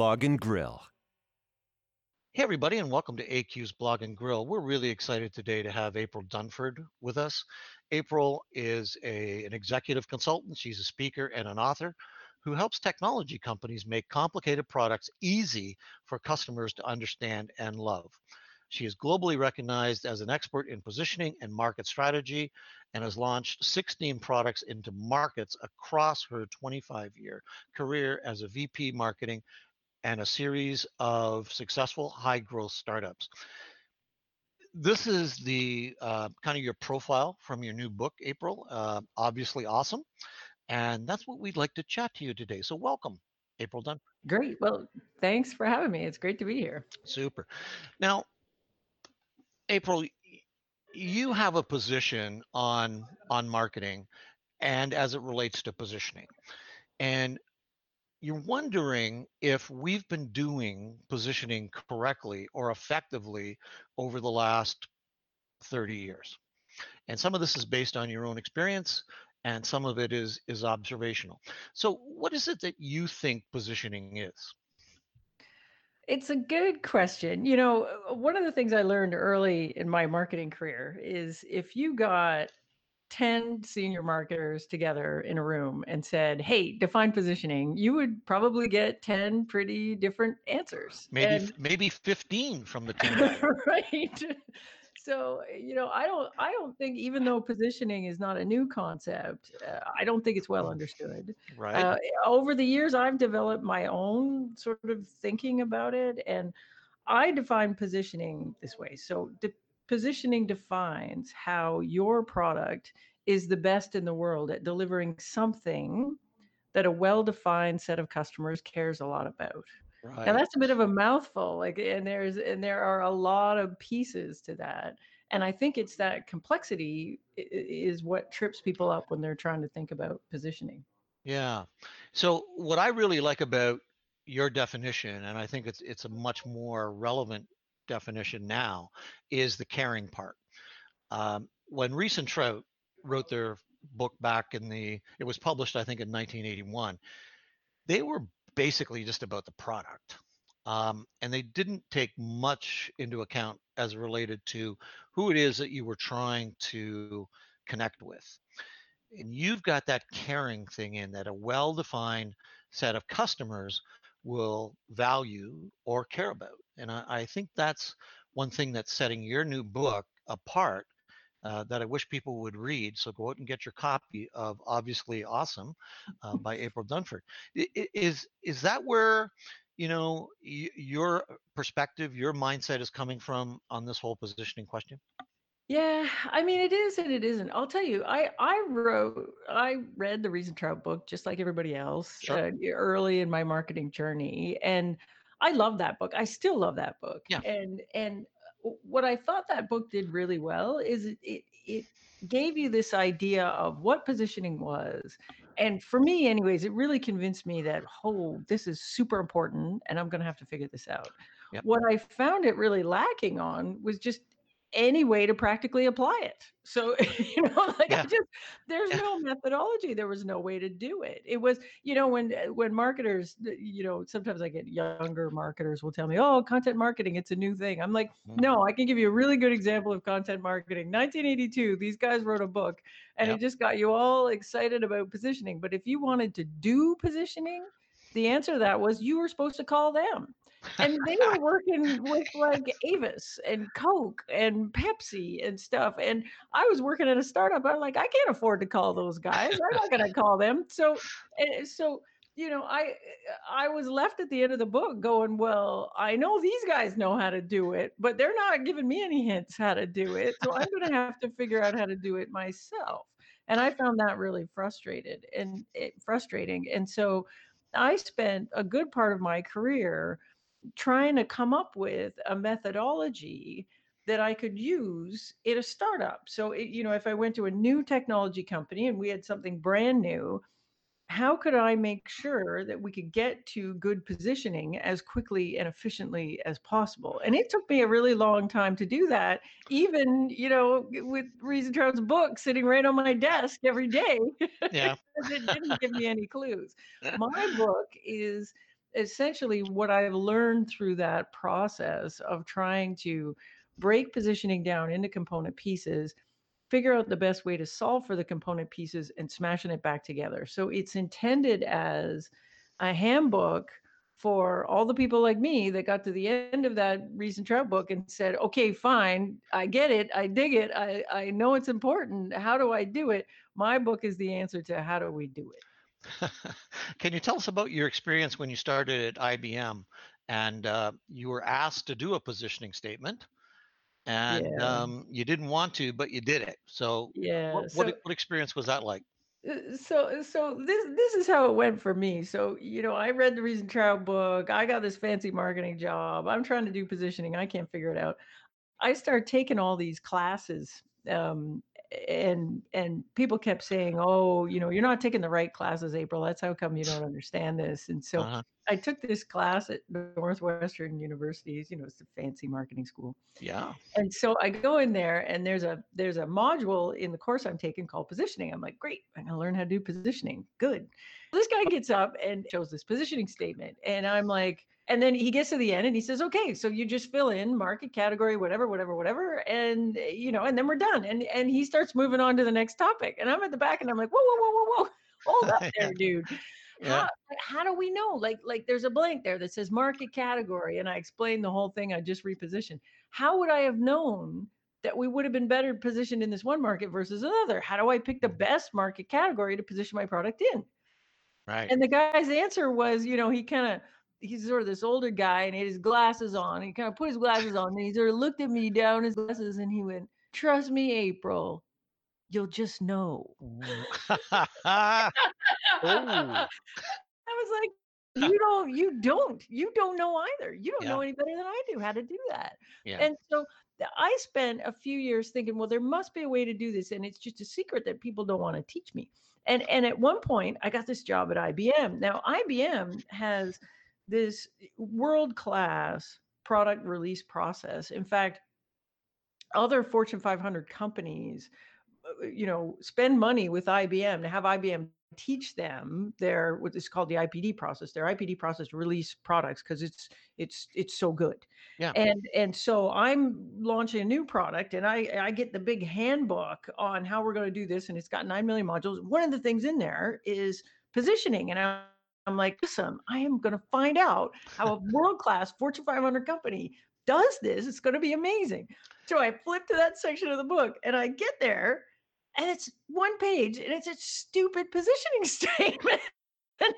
Blog and Grill. Hey, everybody, and welcome to AQ's Blog and Grill. We're really excited today to have April Dunford with us. April is a, an executive consultant, she's a speaker and an author who helps technology companies make complicated products easy for customers to understand and love. She is globally recognized as an expert in positioning and market strategy and has launched 16 products into markets across her 25 year career as a VP marketing and a series of successful high growth startups. This is the uh, kind of your profile from your new book, April. Uh, obviously, awesome. And that's what we'd like to chat to you today. So, welcome, April Dunn. Great. Well, thanks for having me. It's great to be here. Super. Now, April, you have a position on on marketing and as it relates to positioning. And you're wondering if we've been doing positioning correctly or effectively over the last 30 years. And some of this is based on your own experience and some of it is is observational. So what is it that you think positioning is? It's a good question. You know, one of the things I learned early in my marketing career is if you got 10 senior marketers together in a room and said, Hey, define positioning, you would probably get 10 pretty different answers. Maybe and, maybe 15 from the 10. right so you know i don't i don't think even though positioning is not a new concept uh, i don't think it's well mm. understood right uh, over the years i've developed my own sort of thinking about it and i define positioning this way so de- positioning defines how your product is the best in the world at delivering something that a well-defined set of customers cares a lot about Right. Now that's a bit of a mouthful. Like, and there's and there are a lot of pieces to that. And I think it's that complexity is what trips people up when they're trying to think about positioning. Yeah. So what I really like about your definition, and I think it's it's a much more relevant definition now, is the caring part. Um, when Ries and Trout wrote their book back in the, it was published I think in 1981. They were basically just about the product. Um, and they didn't take much into account as related to who it is that you were trying to connect with. And you've got that caring thing in that a well defined set of customers will value or care about. And I, I, think that's one thing that's setting your new book apart uh, that I wish people would read. So go out and get your copy of Obviously Awesome uh, by April Dunford. Is is that where you know y- your perspective, your mindset is coming from on this whole positioning question? Yeah, I mean it is and it isn't. I'll tell you, I I wrote, I read the Ries and Trout book just like everybody else sure. uh, early in my marketing journey, and I love that book. I still love that book. Yeah. And and uh, what I thought that book did really well is it, it, it gave you this idea of what positioning was. And for me, anyways, it really convinced me that, oh, this is super important and I'm going to have to figure this out. Yep. What I found it really lacking on was just any way to practically apply it. So, you know, like yeah. just there's yeah. no methodology. There was no way to do it. It was, you know, when uh, when marketers, you know, sometimes I get younger marketers will tell me, "Oh, content marketing, it's a new thing." I'm like, mm-hmm. "No, I can give you a really good example of content marketing. 1982, these guys wrote a book and yep. it just got you all excited about positioning. But if you wanted to do positioning, the answer to that was you were supposed to call them and they were working with like Avis and Coke and Pepsi and stuff. And I was working at a startup. I'm like, I can't afford to call those guys. I'm not going to call them. So, eh, so you know, I I was left at the end of the book going, well, I know these guys know how to do it, but they're not giving me any hints how to do it. So I'm going to have to figure out how to do it myself. And I found that really frustrated and it, eh, frustrating. And so I spent a good part of my career trying to come up with a methodology that I could use in a startup. So, it, you know, if I went to a new technology company and we had something brand new, how could I make sure that we could get to good positioning as quickly and efficiently as possible? And it took me a really long time to do that, even, you know, with and Trout's book sitting right on my desk every day. Yeah. it didn't give me any clues. My book is essentially what I've learned through that process of trying to break positioning down into component pieces, figure out the best way to solve for the component pieces and smashing it back together. So it's intended as a handbook for all the people like me that got to the end of that Ries and Trout book and said, okay, fine, I get it, I dig it, I, I know it's important. How do I do it? My book is the answer to how do we do it. Can you tell us about your experience when you started at IBM and uh, you were asked to do a positioning statement and Yeah. um, you didn't want to, but you did it. So, Yeah. what, what So what experience was that like? Uh, so so this this is how it went for me. So, you know, I read the Ries and Trout book. I got this fancy marketing job. I'm trying to do positioning. I can't figure it out. I start taking all these classes, um, and and people kept saying, "Oh, you know, you're not taking the right classes, April. That's how come you don't understand this." And so Uh-huh. I took this class at Northwestern Universities. You know, it's a fancy marketing school Yeah. and so I go in there and there's a there's a module in the course I'm taking called positioning. I'm like, great, I'm gonna learn how to do positioning. Good. This guy gets up and shows this positioning statement. And I'm like, and then he gets to the end and he says, okay, so you just fill in market category, whatever, whatever, whatever. And eh, you know, and then we're done. And and he starts moving on to the next topic. And I'm at the back and I'm like, whoa, whoa, whoa, whoa, whoa. Hold up there, dude Yeah. how how do we know like like there's a blank there that says market category and i explained the whole thing i just repositioned how would i have known that we would have been better positioned in this one market versus another how do i pick the best market category to position my product in Right. and the guy's answer was you know he kind of he's sort of this older guy and he had his glasses on he kind of put his glasses on and he sort of looked at me down his glasses and he went trust me april you'll just know. I was like, you don't, you don't, you don't know either. You don't Yeah. know any better than I do how to do that. Yeah. And so I spent a few years thinking, well, there must be a way to do this, and it's just a secret that people don't want to teach me. And and at one point, I got this job at IBM. Now IBM has this world class product release process. In fact, other Fortune 500 companies uh, you know, spend money with IBM to have IBM teach them their what is called the IPD process, their IPD process release products because it's it's it's so good. Yeah. And and so I'm launching a new product and I I get the big handbook on how we're going to do this and it's got 9 million modules. One of the things in there is positioning and I I'm like, listen, I am going to find out how a world-class Fortune 500 company does this. It's going to be amazing. So I flip to that section of the book and I get there and it's one page and it's a stupid positioning statement. and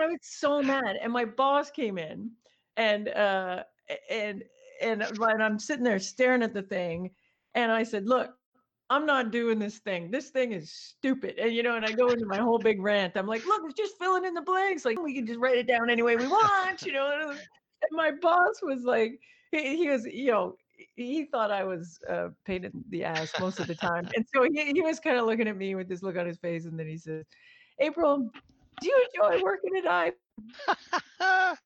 I was so mad. And my boss came in and uh and and and I'm sitting there staring at the thing and I said, "Look, I'm not doing this thing. This thing is stupid." And you know, and I go into my whole big rant. I'm like, "Look, it's just filling in the blanks. Like we can just write it down any way we want, you know." And my boss was like, he, he was, you know, he thought I was uh, in the ass most of the time, and so he, he was kind of looking at me with this look on his face, and then he says, "April, do you enjoy working at I?"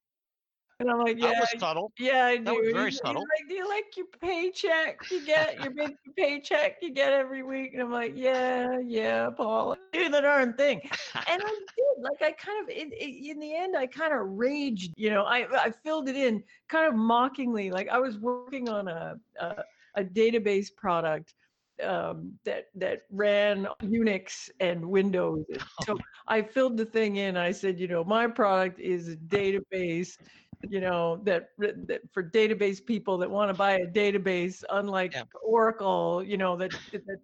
And I'm like, that "Yeah, was subtle. yeah, I do." That was very he's, he's subtle. like, "Do you like your paycheck you get your big paycheck you get every week?" And I'm like, "Yeah, yeah, Paul, do the darn thing." and I did. Like I kind of in, in the end, I kind of raged. You know, I I filled it in kind of mockingly. Like I was working on a a, a database product um, that that ran Unix and Windows. So I filled the thing in. I said, you know, my product is a database. You know that, that for database people that want to buy a database, unlike Yeah. Oracle. You know that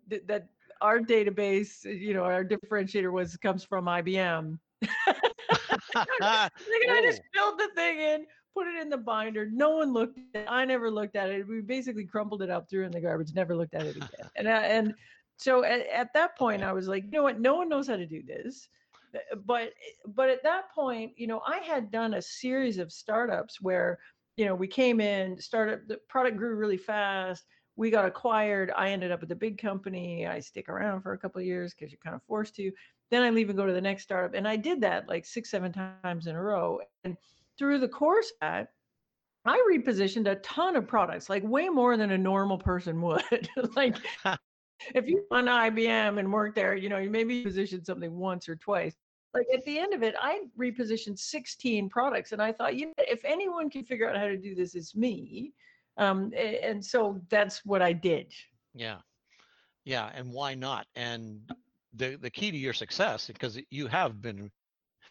that, that, our database, you know, our differentiator was comes from IBM. I just oh. filled the thing in, put it in the binder. No one looked at it. I never looked at it. We basically crumpled it up, threw in the garbage, never looked at it again. And I, and so at, at that point, I was like, you know what? No one knows how to do this. Uh, But but at that point, you know, I had done a series of startups where, you know, we came in, startup, the product grew really fast. We got acquired. I ended up at the big company. I stick around for a couple of years because you're kind of forced to. Then I leave and go to the next startup. And I did that like six, seven times in a row. And through the course of that, I repositioned a ton of products, like way more than a normal person would. like if you on IBM and work there, you know, you maybe positioned something once or twice. Like at the end of it, I repositioned 16 products, and I thought, you know, if anyone can figure out how to do this, it's me. Um, and so that's what I did. Yeah. Yeah. And why not? And the, the key to your success, because you have been you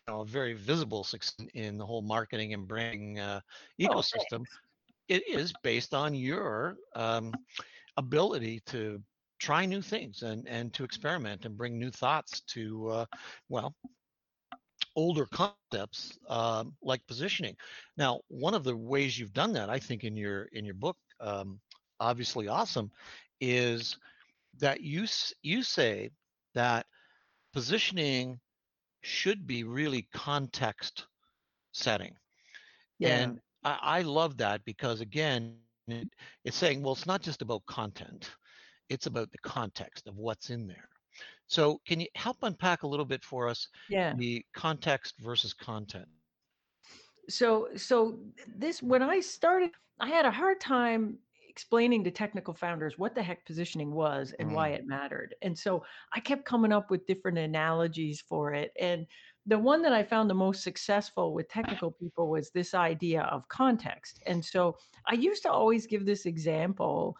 know, a very visible success in the whole marketing and branding uh, Oh, ecosystem, thanks. it is based on your um, ability to try new things and and to experiment and bring new thoughts to uh, well older concepts um, like positioning. Now, one of the ways you've done that, I think, in your in your book, um, obviously awesome, is that you you say that positioning should be really context setting, Yeah. and I, I love that because again, it, it's saying, well, it's not just about content; it's about the context of what's in there. So, can you help unpack a little bit for us Yeah. the context versus content? so so this when i started i had a hard time explaining to technical founders what the heck positioning was and why Mm, it mattered and so i kept coming up with different analogies for it and the one that i found the most successful with technical people was this idea of context and so i used to always give this example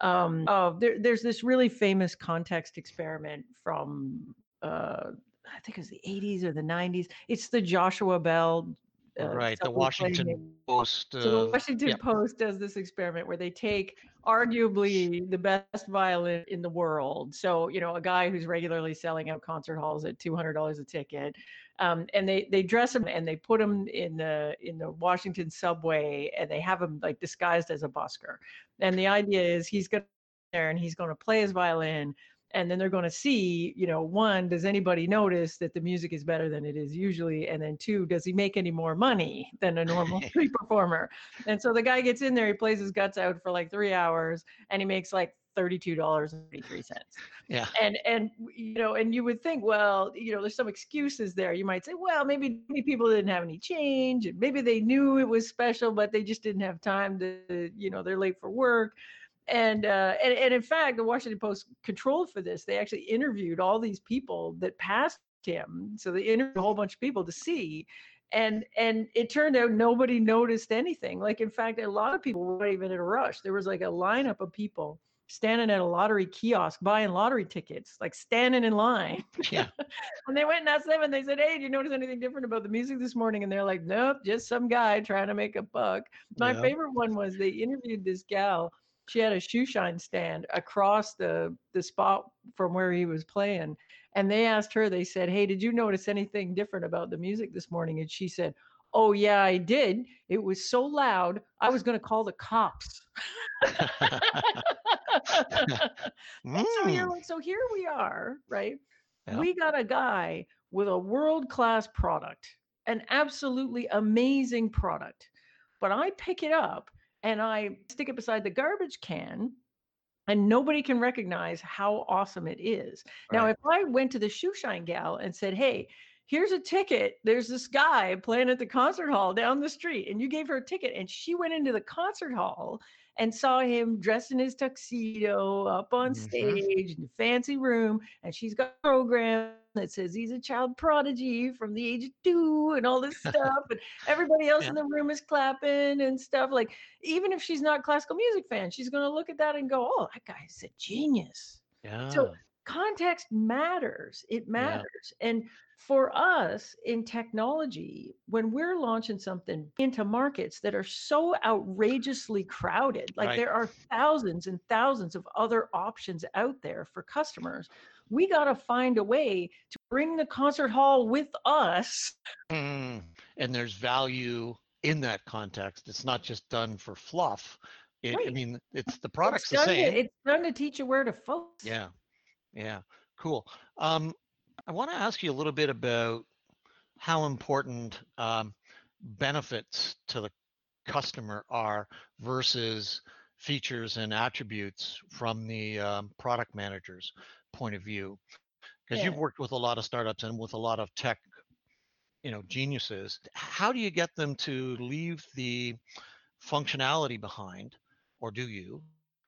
um, of there, there's this really famous context experiment from uh, I think it was the 80s or the 90s. It's the Joshua Bell uh, right, the Washington. Post. So the Uh, yeah, Washington Post does this experiment where they take arguably the best violin in the world. So, you know, a guy who's regularly selling out concert halls at $200 a ticket. Um, and they they dress him and they put him in the in the Washington subway and they have him like disguised as a busker. And the idea is he's going there and he's going to play his violin and then they're going to see you know one does anybody notice that the music is better than it is usually and then two does he make any more money than a normal street performer and so the guy gets in there he plays his guts out for like three hours and he makes like $32.83 yeah, and and you know and you would think well you know there's some excuses there. You might say well maybe, maybe people didn't have any change and maybe they knew it was special but they just didn't have time to you know they're late for work. And uh and, and in fact the washington post controlled for this. They actually interviewed all these people that passed him. So they interviewed a whole bunch of people to see. And and it turned out nobody noticed anything. Like in fact a lot of people weren't even in a rush. There was like a lineup of people standing at a lottery kiosk buying lottery tickets, like standing in line. yeah, and they went and asked them and they said, Hey, do you notice anything different about the music this morning? And they're like, Nope, just some guy trying to make a buck. My yeah. favorite one was they interviewed this gal. She had a shoe shine stand across the the spot from where he was playing. And they asked her, they said, Hey, did you notice anything different about the music this morning? And she said, Oh, yeah, I did. It was so loud, I was going to call the cops. So you're mm, like, so here we are, right? yeah, We got a guy with a world class product, an absolutely amazing product. But I pick it up and I stick it beside the garbage can, and nobody can recognize how awesome it is. Now, if I went to the shoe shine gal and said, Hey, here's a ticket. There's this guy playing at the concert hall down the street, and you gave her a ticket, and she went into the concert hall and saw him dressed in his tuxedo up on hmm stage in a fancy room, and she's got a program that says he's a child prodigy from the age of two and all this stuff. And everybody else Yeah, in the room is clapping and stuff. Like, even if she's not a classical music fan, she's going to look at that and go, oh, that guy's a genius. So yeah, context matters. It yeah, matters. And for us in technology, when we're launching something into markets that are so outrageously crowded, like right. there are thousands and thousands of other options out there for customers, we got to find a way to bring the concert hall with us. Mm. And there's value in that context. It's not just done for fluff. It, I mean, it's the It's the done to, it's done to teach you where to focus. Yeah, yeah, cool. Um, I want to ask you a little bit about how important um, benefits to the customer are versus features and attributes from the um, product manager's point of view. Because you've worked with a lot of startups and with a lot of tech, you know, geniuses. How do you get them to leave the functionality behind, or do you,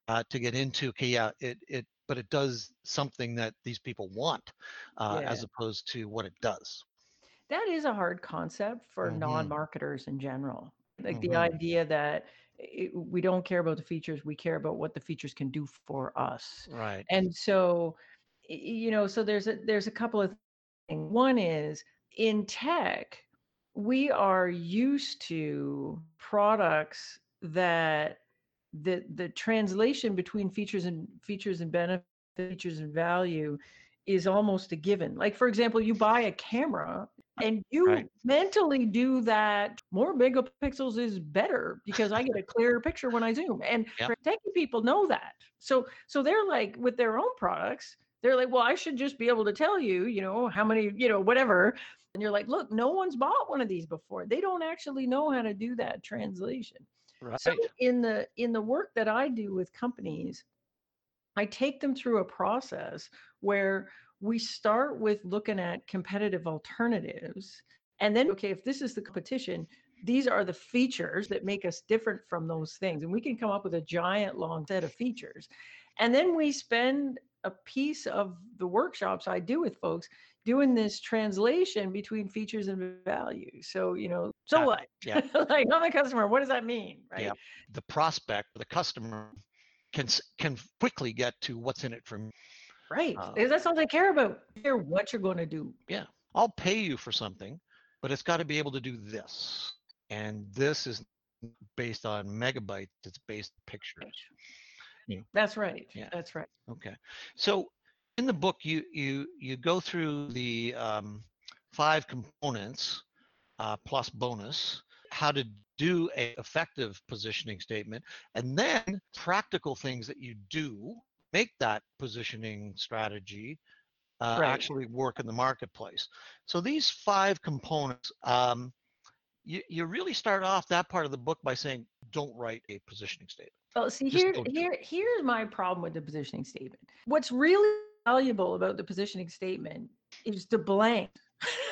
uh, to get into, okay, yeah, it, it, but it does something that these people want, uh, Yeah. as opposed to what it does. that is a hard concept for Mhm. non-marketers in general. Like the Mhm. idea that it, we don't care about the features, we care about what the features can do for us. Right. And so, you know, so there's a there's a couple of things. One is in tech, we are used to products that the the translation between features and features and benefits, features and value is almost a given. Like for example, you buy a camera and you Right. mentally do that more megapixels is better because I get a clearer picture when I zoom. And Yep. techie people know that. So so they're like with their own products, they're like, well, I should just be able to tell you, you know, how many, you know, whatever. And you're like, look, no one's bought one of these before. They don't actually know how to do that translation. Right. So in the in the work that I do with companies, I take them through a process where we start with looking at competitive alternatives and then okay, if this is the competition, these are the features that make us different from those things and we can come up with a giant long set of features. And then we spend a piece of the workshops I do with folks doing this translation between features and value. So, you know, so what? Yeah. like I'm a customer, what does that mean? Right. Yeah. The prospect, the customer can can quickly get to what's in it for me. Right. Uh, that's all they care about. They care what you're going to do. Yeah. I'll pay you for something, but it's got to be able to do this. And this is based on megabytes, it's based on pictures. That's right. Yeah. That's right. Okay. So in the book, you you you go through the um, five components uh, plus bonus, how to do a effective positioning statement, and then practical things that you do make that positioning strategy uh, Right. actually work in the marketplace. So these five components, um, you you really start off that part of the book by saying, don't write a positioning statement. Well, see, Just here, here, here's my problem with the positioning statement. What's really valuable about the positioning statement is the blank.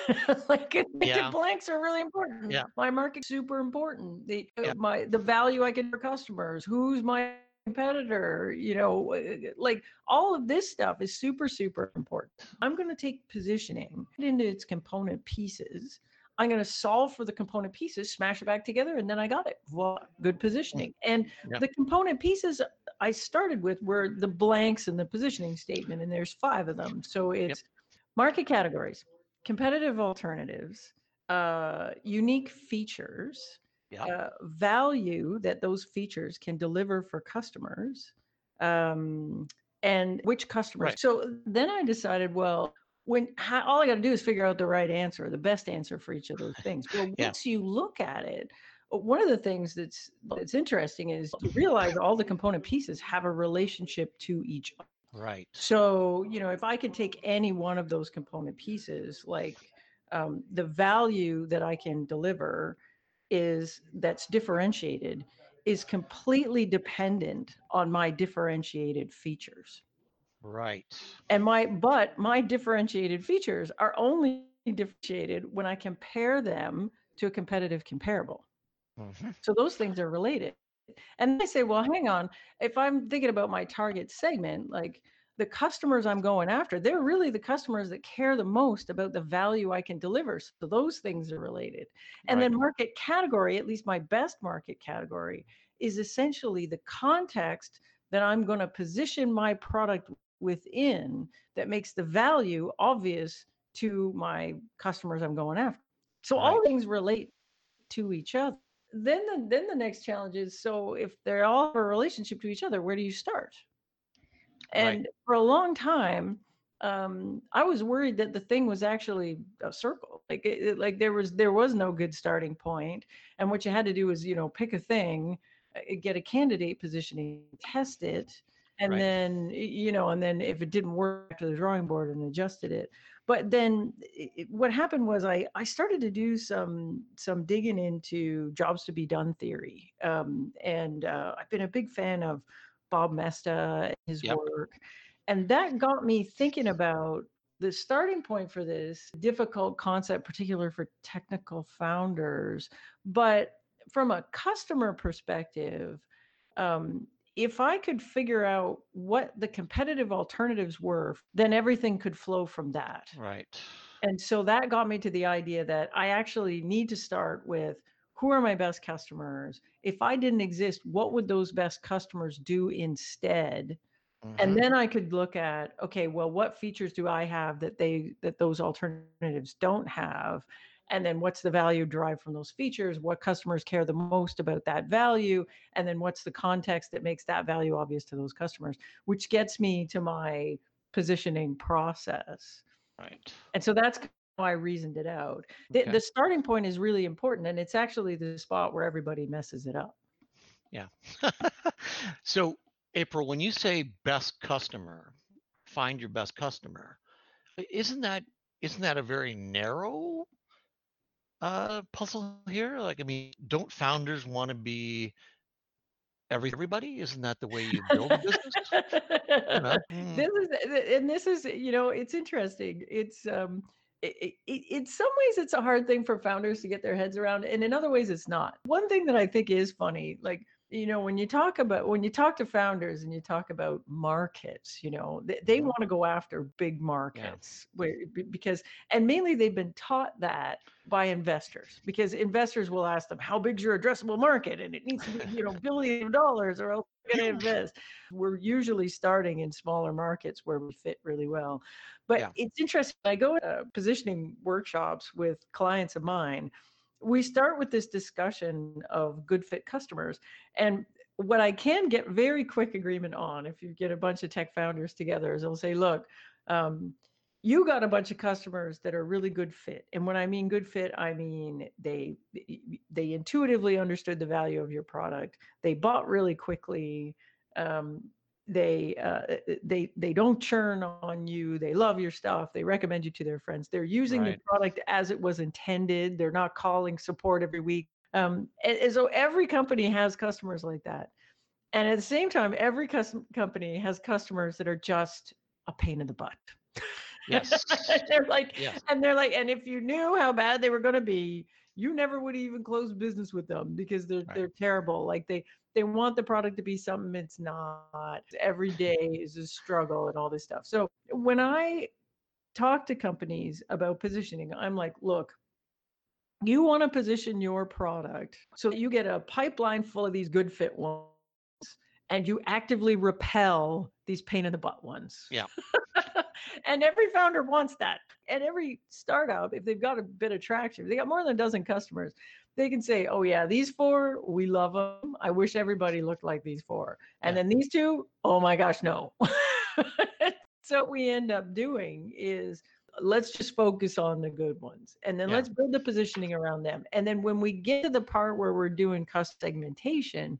like the blanks are really important. Yeah. My market super important. The uh, Yeah. my the value I get for customers. Who's my competitor? You know, uh, like all of this stuff is super super important. I'm going to take positioning into its component pieces. I'm going to solve for the component pieces, smash it back together, and then I got it. Voila, good positioning. And Yeah. the component pieces I started with were the blanks in the positioning statement, and there's five of them. So it's market categories, competitive alternatives, uh, unique features, Yeah. uh, value that those features can deliver for customers, um, and which customers. Right. So then I decided, well, when how, all I got to do is figure out the right answer, the best answer for each of those things. Well, Yeah. once you look at it, one of the things that's that's interesting is to realize all the component pieces have a relationship to each other. Right. So, you know, if I can take any one of those component pieces, like um, the value that I can deliver is that's differentiated is completely dependent on my differentiated features. Right. And my, but my differentiated features are only differentiated when I compare them to a competitive comparable. Mhm. So those things are related. And I say, well, hang on. If I'm thinking about my target segment, like the customers I'm going after, they're really the customers that care the most about the value I can deliver. So those things are related. And Right. then market category, at least my best market category, is essentially the context that I'm going to position my product within that makes the value obvious to my customers I'm going after. So all things relate to each other. Then the then the next challenge is so if they all have a relationship to each other, where do you start? Right. And for a long time, um, I was worried that the thing was actually a circle. Like it, it- like there was there was no good starting point, and what you had to do was you know pick a thing, uh, get a candidate positioning, test it, and Right. then you know, and then if it didn't work, to the drawing board and adjusted it. But then it- what happened was I I started to do some some digging into jobs to be done theory, um, and uh, I've been a big fan of Bob Moesta and his Yep. work, and that got me thinking about the starting point for this difficult concept, particular for technical founders. But from a customer perspective, um, if I could figure out what the competitive alternatives were, then everything could flow from that. Right. And so that got me to the idea that I actually need to start with who are my best customers? If I didn't exist, what would those best customers do instead? And hmm then I could look at, okay, well, what features do I have that they that those alternatives don't have? And then what's the value derived from those features? What customers care the most about that value? And then what's the context that makes that value obvious to those customers, which gets me to my positioning process. Right. And so that's how I reasoned it out. The, Okay. the starting point is really important, and it's actually the spot where everybody messes it up. Yeah. so, April, when you say best customer, find your best customer, isn't that isn't that a very narrow uh, puzzle here? Like, I mean, don't founders want to be every everybody? Isn't that the way you build a business? You know. Mm, this is and this is you know it's interesting it's um it, it, in some ways it's a hard thing for founders to get their heads around and in other ways it's not one thing that i think is funny like you know when you talk about when you talk to founders and you talk about markets you know they, they mhm, want to go after big Yeah. markets where because and mainly they've been taught that by investors because investors will ask them how big's your addressable market and it needs to be you know billions of dollars or else we're going to invest we're usually starting in smaller markets where we fit really well. But Yeah. it's interesting. I go to positioning workshops with clients of mine. We start with this discussion of good fit customers. And what I can get very quick agreement on, if you get a bunch of tech founders together, is they'll say, look, um, you got a bunch of customers that are really good fit and when i mean good fit i mean they they intuitively understood the value of your product they bought really quickly um, they uh, they they don't churn on you they love your stuff they recommend you to their friends they're using the product as it was intended they're not calling support every week um, and, and so every company has customers like that and at the same time every custom company has customers that are just a pain in the butt Yes. they're like Yes. and they're like and if you knew how bad they were going to be you never would even close business with them because they're Right. they're terrible. Like they they want the product to be something it's not. Every day is a struggle and all this stuff. So when i talk to companies about positioning i'm like look you want to position your product so you get a pipeline full of these good fit ones and you actively repel these pain in the butt ones Yeah. and every founder wants that. And every startup, if they've got a bit of traction, they got more than a dozen customers, they can say, "Oh yeah, these four, we love them. I wish everybody looked like these four." And Yeah. then these two, oh my gosh, no. so what we end up doing is let's just focus on the good ones and then Yeah. let's build the positioning around them. And then when we get to the part where we're doing custom segmentation,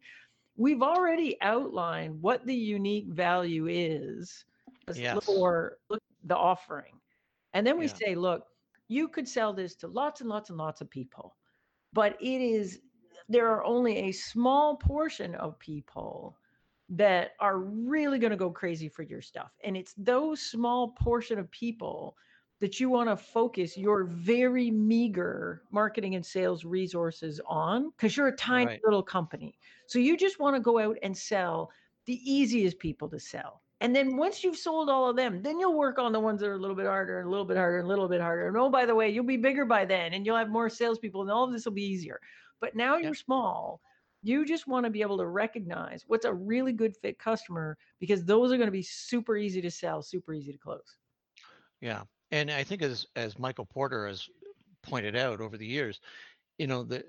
we've already outlined what the unique value is Yes. for look, the offering. And then we Yeah. say, look, you could sell this to lots and lots and lots of people, but it is, there are only a small portion of people that are really going to go crazy for your stuff. And it's those small portion of people that you want to focus your very meager marketing and sales resources on because you're a tiny Right. little company. So you just want to go out and sell the easiest people to sell. And then once you've sold all of them, then you'll work on the ones that are a little bit harder and a little bit harder and a little bit harder. And oh, by the way, you'll be bigger by then and you'll have more salespeople and all of this will be easier. But now Yeah. you're small. You just want to be able to recognize what's a really good fit customer because those are going to be super easy to sell, super easy to close. Yeah. And I think as as Michael Porter has pointed out over the years, you know, the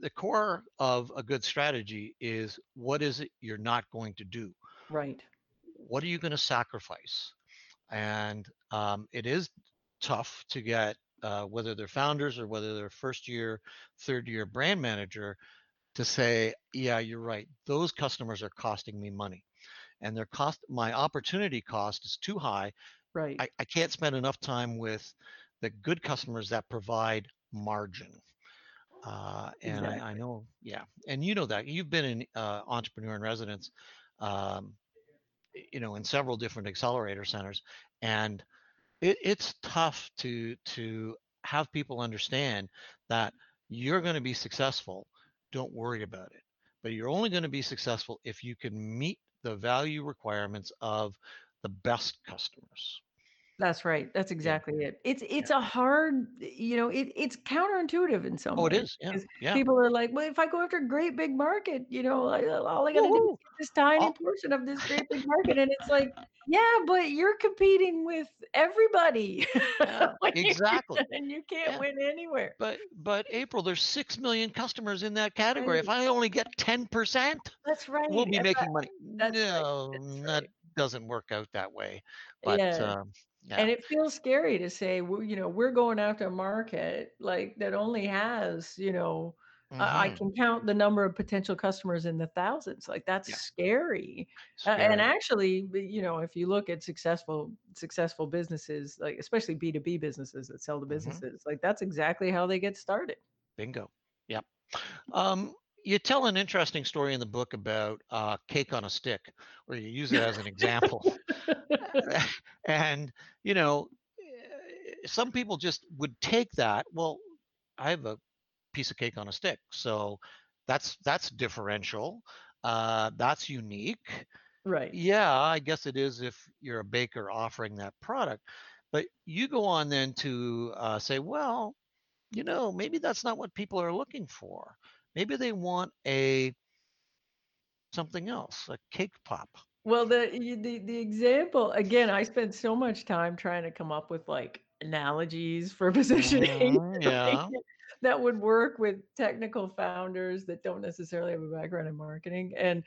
the core of a good strategy is what is it you're not going to do? Right. What are you going to sacrifice? And um, it is tough to get uh, whether they're founders or whether they're first year, third year brand manager to say, yeah, you're right. Those customers are costing me money, and their cost, my opportunity cost is too high. Right. I, I can't spend enough time with the good customers that provide margin. Uh, and I, I know, yeah, and you know that you've been in uh, entrepreneur in residence, um, you know, in several different accelerator centers, and it, it's tough to to have people understand that you're going to be successful. Don't worry about it, but you're only going to be successful if you can meet the value requirements of the best customers. That's right. That's Yeah, exactly it. It's yeah. it's a hard you know, it it's counterintuitive in some Oh, it ways is. Yeah, yeah. people are like, "Well, if I go after a great big market, you know, I uh, all I gotta do is get this tiny Oh, portion of this great big market," and it's like, "Yeah, but you're competing with everybody." yeah, Like, exactly. and you can't Yeah. win anywhere. But but April, there's 6,000,000 customers in that category. If I only get 10%, That's right, we'll be and that making money. that's right, No, that's that right. Doesn't work out that way. But, Yeah. um, yeah. And it feels scary to say, "Well, you know, we're going after a market, like, that only has, you know" I I can count the number of potential customers in the thousands, like, that's Yeah, scary. Uh, and actually, you know, if you look at successful successful businesses, like, especially B2B businesses that sell to Mhm. businesses, like, that's exactly how they get started. Bingo. Yep. Um, you tell an interesting story in the book about, uh, cake on a stick, where you use it as an example. And, you know, eh, some people just would take that, "Well, I have a piece of cake on a stick. So that's that's differential. Uh, that's unique. Right. Yeah, I guess it is if you're a baker offering that product. But you go on then to uh, say, well, you know, maybe that's not what people are looking for. Maybe they want a something else, a cake pop. Well, the the the example again, I spent so much time trying to come up with, like, analogies for positioning, hmm yeah. that would work with technical founders that don't necessarily have a background in marketing, and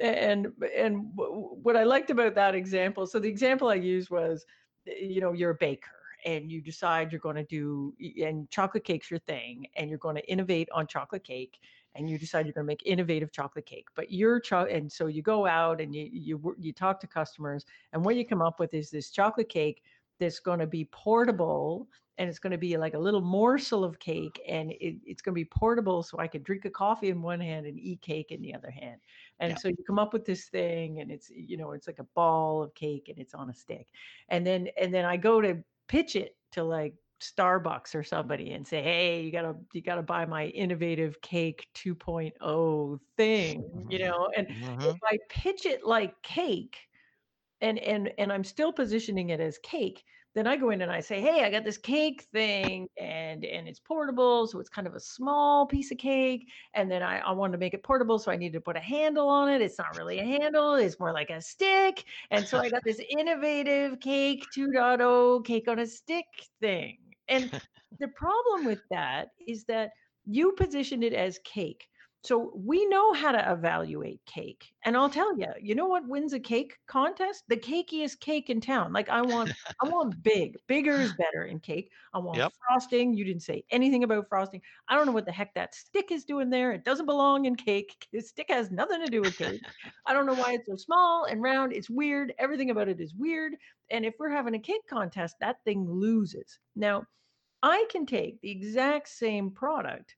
and and what I liked about that example so the example I used was, eh, you know, you're a baker, and you decide you're gonna do and chocolate cake's your thing, and you're gonna innovate on chocolate cake, and you decide you're going to make innovative chocolate cake but your cho- and so you go out and you you you talk to customers and what you come up with is this chocolate cake that's going to be portable and it's going to be like a little morsel of cake and it, it's going to be portable so i can drink a coffee in one hand and eat cake in the other hand and Yeah. so you come up with this thing and it's you know it's like a ball of cake and it's on a stick and then and then i go to pitch it to like Starbucks or somebody and say, "Hey, you gotta you gotta buy my innovative cake 2.0 thing," you know, and if hmm I pitch it like cake and and and I'm still positioning it as cake, then I go in and I say, "Hey, I got this cake thing and and it's portable, so it's kind of a small piece of cake, and then I I wanted to make it portable, so I need to put a handle on it. It's not really a handle, it's more like a stick, and so I got this innovative cake 2.0 cake on a stick thing." And the problem with that is that you positioned it as cake. So we know how to evaluate cake. And I'll tell you, you know what wins a cake contest? The cakiest cake in town. Like I want I want big. Bigger is better in cake. I want Yep. frosting. You didn't say anything about frosting. I don't know what the heck that stick is doing there. It doesn't belong in cake. The stick has nothing to do with cake. I don't know why it's so small and round. It's weird. Everything about it is weird. And if we're having a cake contest, that thing loses. Now, I can take the exact same product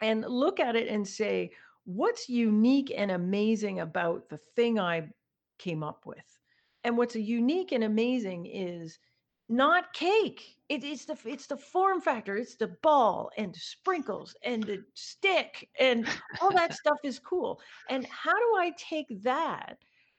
and look at it and say, what's unique and amazing about the thing I came up with? And what's unique and amazing is not cake. It, it's the it's the form factor. It's the ball and sprinkles and the stick and all that stuff is cool. And how do I take that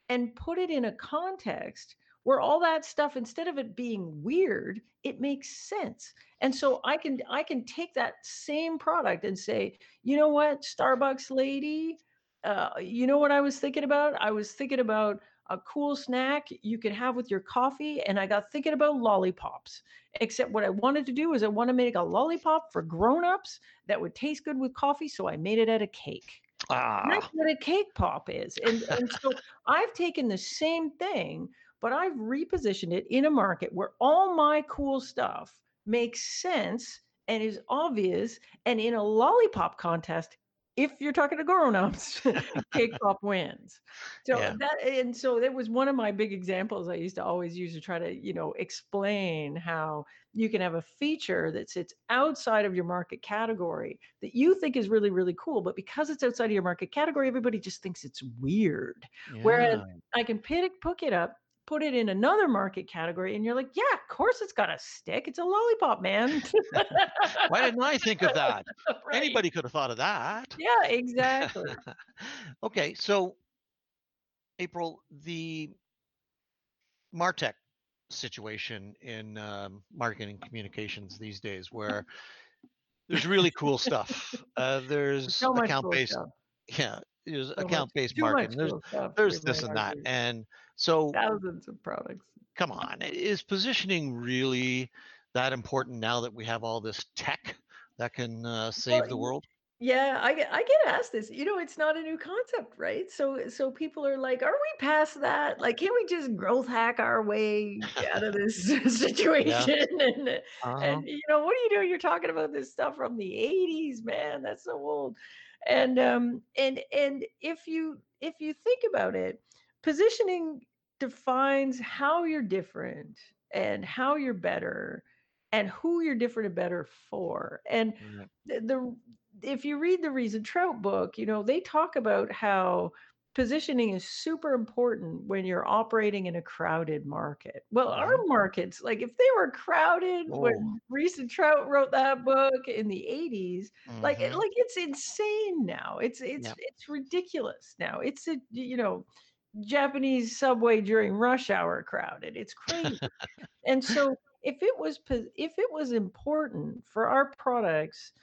and put it in a context where all that stuff, instead of it being weird, it makes sense. And so I can I can take that same product and say, you know what, Starbucks lady, uh, you know what I was thinking about? I was thinking about a cool snack you could have with your coffee, and I got thinking about lollipops. Except what I wanted to do is I want to make a lollipop for grown-ups that would taste good with coffee, so I made it out of cake. ah. That's what a cake pop is. And and so I've taken the same thing, but I've repositioned it in a market where all my cool stuff makes sense and is obvious. And in a lollipop contest, if you're talking to grown-ups, cake pop wins. So Yeah. that and so that was one of my big examples I used to always use to try to, you know, explain how you can have a feature that sits outside of your market category that you think is really, really cool, but because it's outside of your market category, everybody just thinks it's weird. Whereas I can pick pick it up, put it in another market category, and you're like, "Yeah, of course it's got a stick. It's a lollipop, man." Why didn't I think of that? Right. Anybody could have thought of that. Yeah, exactly. Okay, so April, the Martech. situation in um, marketing communications these days where there's really cool stuff. Uh, there's So cool account-based, stuff. yeah, there's So account-based marketing. There's cool stuff there's this and that, and so Thousands of products. come on, is positioning really that important now that we have all this tech that can uh, Well, save the world? yeah, I get I get asked this. You know, it's not a new concept, right? So so people are like, "Are we past that? Like, can't we just growth hack our way out of this Yeah. situation?" And Uh-huh. and you know, "What are you doing? You're talking about this stuff from the '80s, man. That's so old." And um and and if you if you think about it, positioning defines how you're different and how you're better and who you're different and better for. And Right. the, the if you read the Ries and Trout book, you know, they talk about how positioning is super important when you're operating in a crowded market. Well, our markets, like if they were crowded Oh. when Ries and Trout wrote that book in the 80s, like it- hmm like it's insane now. It's it's Yeah. it's ridiculous now. It's a you know Japanese subway during rush hour crowded. It's crazy. And so if it was if it was important for our products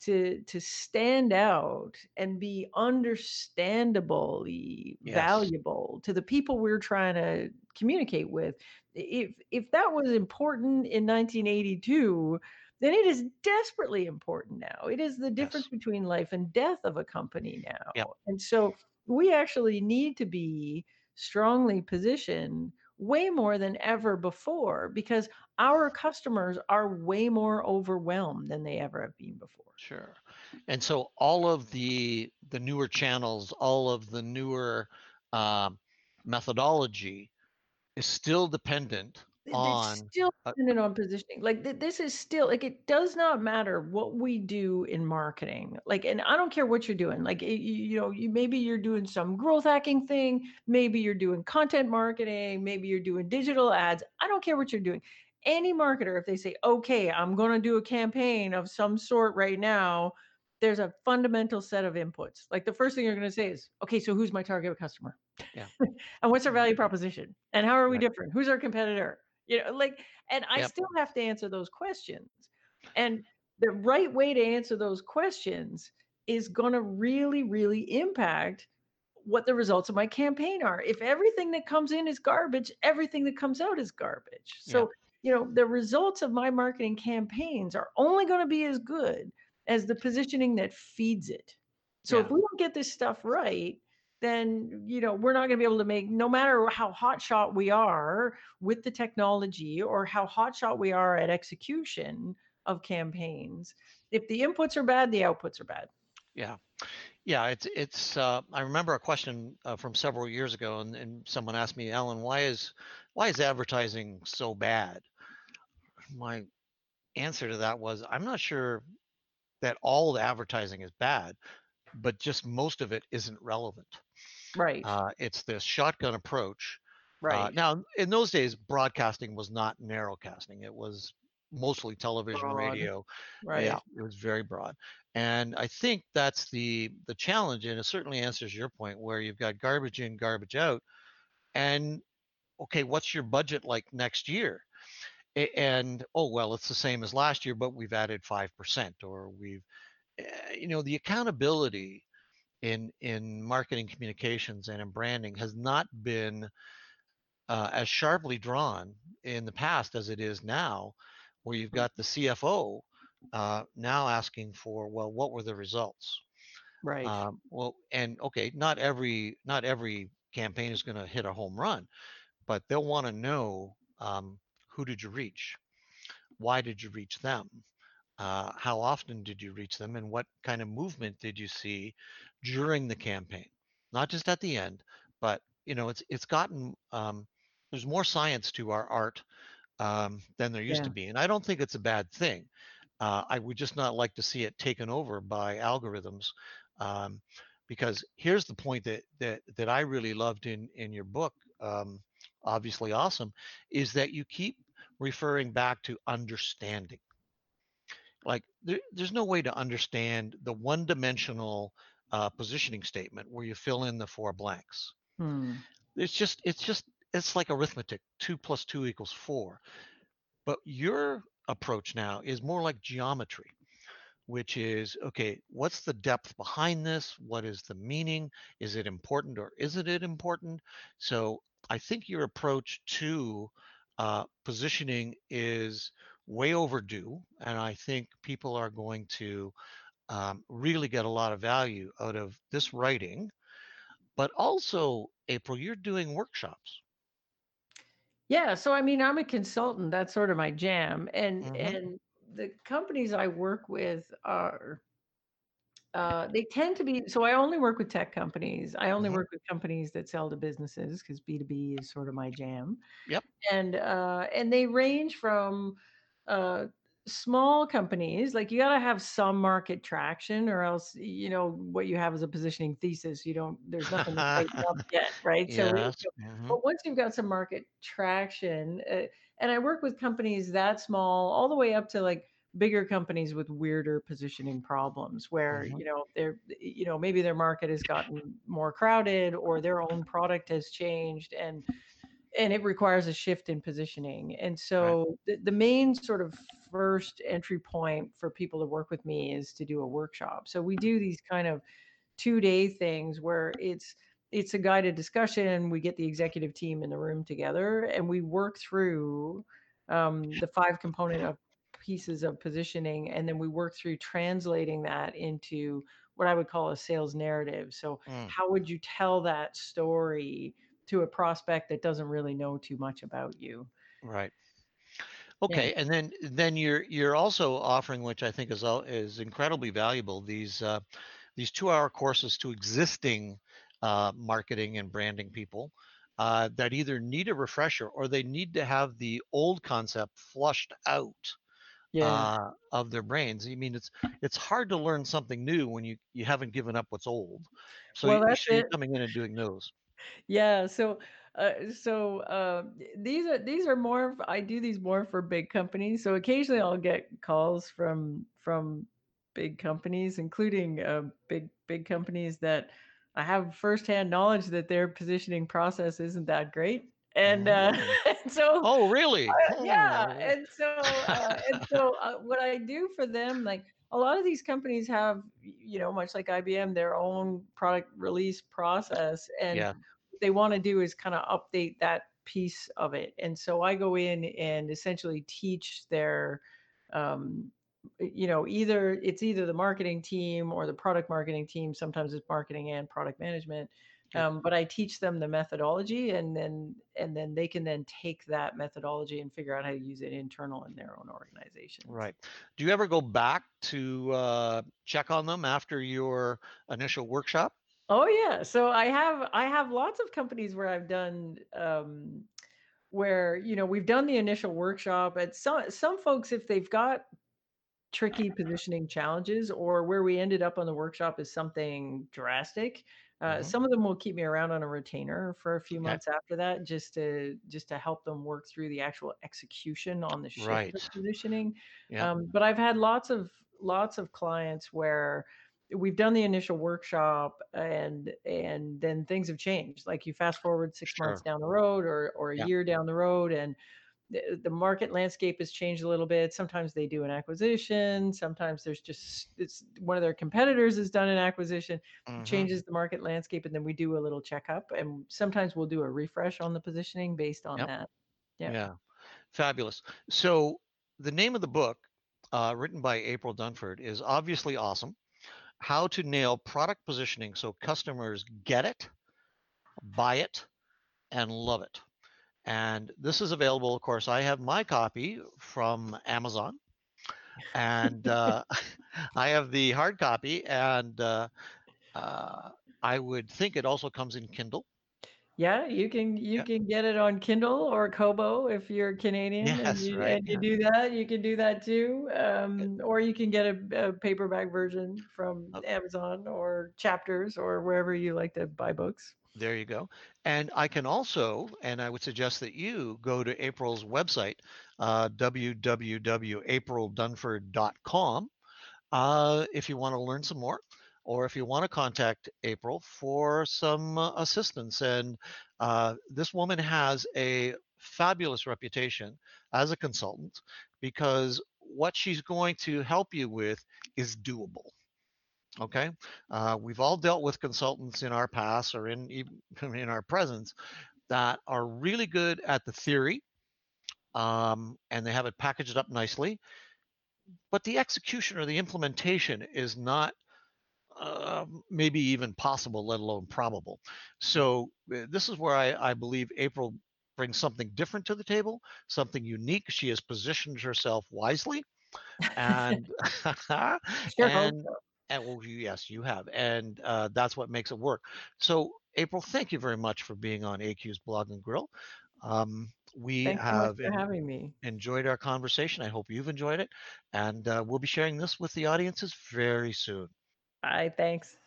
to to stand out and be understandably Yes. valuable to the people we're trying to communicate with, if if that was important in 1982, then it is desperately important now. It is the difference Yes. between life and death of a company Yep. now. And so we actually need to be strongly positioned way more than ever before because our customers are way more overwhelmed than they ever have been before. Sure. And so all of the the newer channels, all of the newer um, methodology is still dependent on still uh, dependent on positioning. Like, th this is still like, it does not matter what we do in marketing. Like, and I don't care what you're doing. Like, y you know, you maybe you're doing some growth hacking thing, maybe you're doing content marketing, maybe you're doing digital ads. I don't care what you're doing. Any marketer, if they say, "Okay, I'm gonna do a campaign of some sort right now," there's a fundamental set of inputs. Like, the first thing you're gonna say is, "Okay, so who's my target customer? yeah. And what's our value proposition? And how are we Right. different? Who's our competitor?" You know, like, and I Yep. still have to answer those questions. And the right way to answer those questions is gonna really, really impact what the results of my campaign are. If everything that comes in is garbage, everything that comes out is garbage. Yeah. So, you know, the results of my marketing campaigns are only gonna be as good as the positioning that feeds it. So if we don't get this stuff right, then, you know, we're not gonna be able to make no matter how hotshot we are with the technology or how hotshot we are at execution of campaigns, if the inputs are bad, the outputs are bad. Yeah. Yeah. It's it's. Uh, I remember a question uh, from several years ago, and, and someone asked me, Alan, why is why is advertising so bad? My answer to that was, I'm not sure that all the advertising is bad, but just most of it isn't relevant. Right, Uh, it's this shotgun approach. Uh, right. now, in those days, broadcasting was not narrowcasting; it was mostly television, Broad, radio. Yeah, it was very broad, and I think that's the the challenge, and it certainly answers your point where you've got garbage in, garbage out, and okay, what's your budget like next year? And oh well, it's the same as last year, but we've added five percent, or we've, eh, you know, the accountability in in marketing communications and in branding has not been uh, as sharply drawn in the past as it is now, where you've got the CFO uh, now asking for, well, what were the results? Right. Um, well, and okay, not every not every campaign is going to hit a home run, but they'll want to know um, who did you reach, why did you reach them, uh, how often did you reach them, and what kind of movement did you see during the campaign, not just at the end, but you know, it's it's gotten um, there's more science to our art um, than there used to be, and I don't think it's a bad thing. Uh, I would just not like to see it taken over by algorithms, um, because here's the point that that that I really loved in in your book. Um, obviously, awesome, is that you keep referring back to understanding. Like there, there's no way to understand the one-dimensional uh, positioning statement where you fill in the four blanks. Hmm. It's just it's just it's like arithmetic. Two plus two equals four. But your approach now is more like geometry, which is okay, what's the depth behind this? What is the meaning? Is it important or isn't it important? So I think your approach to uh, positioning is way overdue. And I think people are going to um, really get a lot of value out of this writing. But also, April, you're doing workshops. Yeah, so I mean, I'm a consultant. That's sort of my jam. And hmm and the companies I work with are uh, they tend to be so I only work with tech companies. I only hmm work with companies that sell to businesses because B2B is sort of my jam. Yep. and uh, and they range from uh, small companies like you got to have some market traction or else you know what you have is a positioning thesis you don't there's nothing up yet right so we, yes. hmm but once you've got some market traction uh, and i work with companies that small all the way up to like bigger companies with weirder positioning problems where hmm you know they're you know maybe their market has gotten more crowded or their own product has changed and and it requires a shift in positioning. And Right. so the, the main sort of first entry point for people to work with me is to do a workshop. So we do these kind of two day things where it's it's a guided discussion. We get the executive team in the room together and we work through um, the five component of pieces of positioning, and then we work through translating that into what I would call a sales narrative. So Mm, how would you tell that story to a prospect that doesn't really know too much about you? right. Yeah. Okay. And then then you're you're also offering, which I think is al- is incredibly valuable, these uh, these two hour courses to existing uh, marketing and branding people uh, that either need a refresher or they need to have the old concept flushed out Yeah. uh, of their brains. I mean, it's it's hard to learn something new when you you haven't given up what's old. So Well, you, you're it. coming in and doing those. Yeah, so uh, so uh, these are these are more I do these more for big companies. So occasionally I'll get calls from from big companies, including uh, big big companies that I have firsthand knowledge that their positioning process isn't that great. And uh, Mm. and so Oh, really? Uh, yeah, Oh. and so, uh, and so, uh, what I do for them, like a lot of these companies have, you know, much like IBM, their own product release process, and yeah. They want to do is kind of update that piece of it. And so I go in and essentially teach their, um, you know, either it's either the marketing team or the product marketing team. Sometimes it's marketing and product management um, but I teach them the methodology, and then and then they can then take that methodology and figure out how to use it internal in their own organization. Right. Do you ever go back to uh, check on them after your initial workshop? Oh yeah, so I have I have lots of companies where I've done um, where you know we've done the initial workshop. At some some folks, if they've got tricky positioning challenges or where we ended up on the workshop is something drastic. Uh, hmm some of them will keep me around on a retainer for a few Okay. months after that, just to just to help them work through the actual execution on the shift Right. positioning. Yeah. Um, but I've had lots of lots of clients where we've done the initial workshop and and then things have changed. Like you fast forward six months down the road or or a Yeah. year down the road, and the, the market landscape has changed a little bit. Sometimes they do an acquisition. Sometimes there's just it's one of their competitors has done an acquisition, hmm changes the market landscape, and then we do a little checkup. And sometimes we'll do a refresh on the positioning based on Yep. that. Yeah. Yeah. Fabulous. So the name of the book, uh, written by April Dunford, is obviously awesome. How to nail product positioning so customers get it, buy it, and love it. And this is available, of course. I have my copy from Amazon, and uh, I have the hard copy, and uh, uh, I would think it also comes in Kindle. Yeah, you can you Yeah. can get it on Kindle or Kobo if you're Canadian and you right. and you do that, you can do that too. Um, or you can get a, a paperback version from Oh, Amazon or Chapters or wherever you like to buy books. there you go. And I can also, and I would suggest that you go to April's website, uh, www.aprildunford.com, uh, if you want to learn some more. Or if you want to contact April for some uh, assistance. And uh, this woman has a fabulous reputation as a consultant because what she's going to help you with is doable. Okay, uh, we've all dealt with consultants in our past or in in our presence that are really good at the theory, um, and they have it packaged up nicely, but the execution or the implementation is not uh, maybe even possible, let alone probable. So uh, this is where I, I believe April brings something different to the table, something unique. She has positioned herself wisely, and Sure and and well, yes, you have, and uh, that's what makes it work. So, April, thank you very much for being on AQ's Blog and Grill. Um, we Thanks so much have en- enjoyed our conversation. I hope you've enjoyed it, and uh, we'll be sharing this with the audiences very soon. Bye, thanks.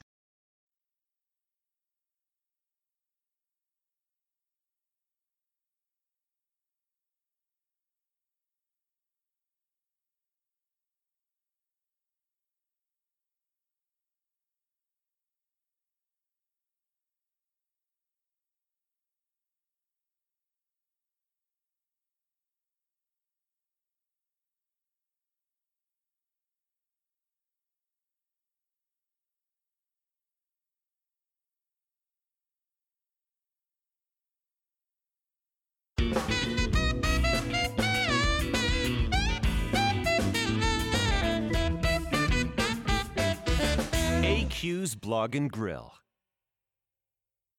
AQ's Blog and Grill.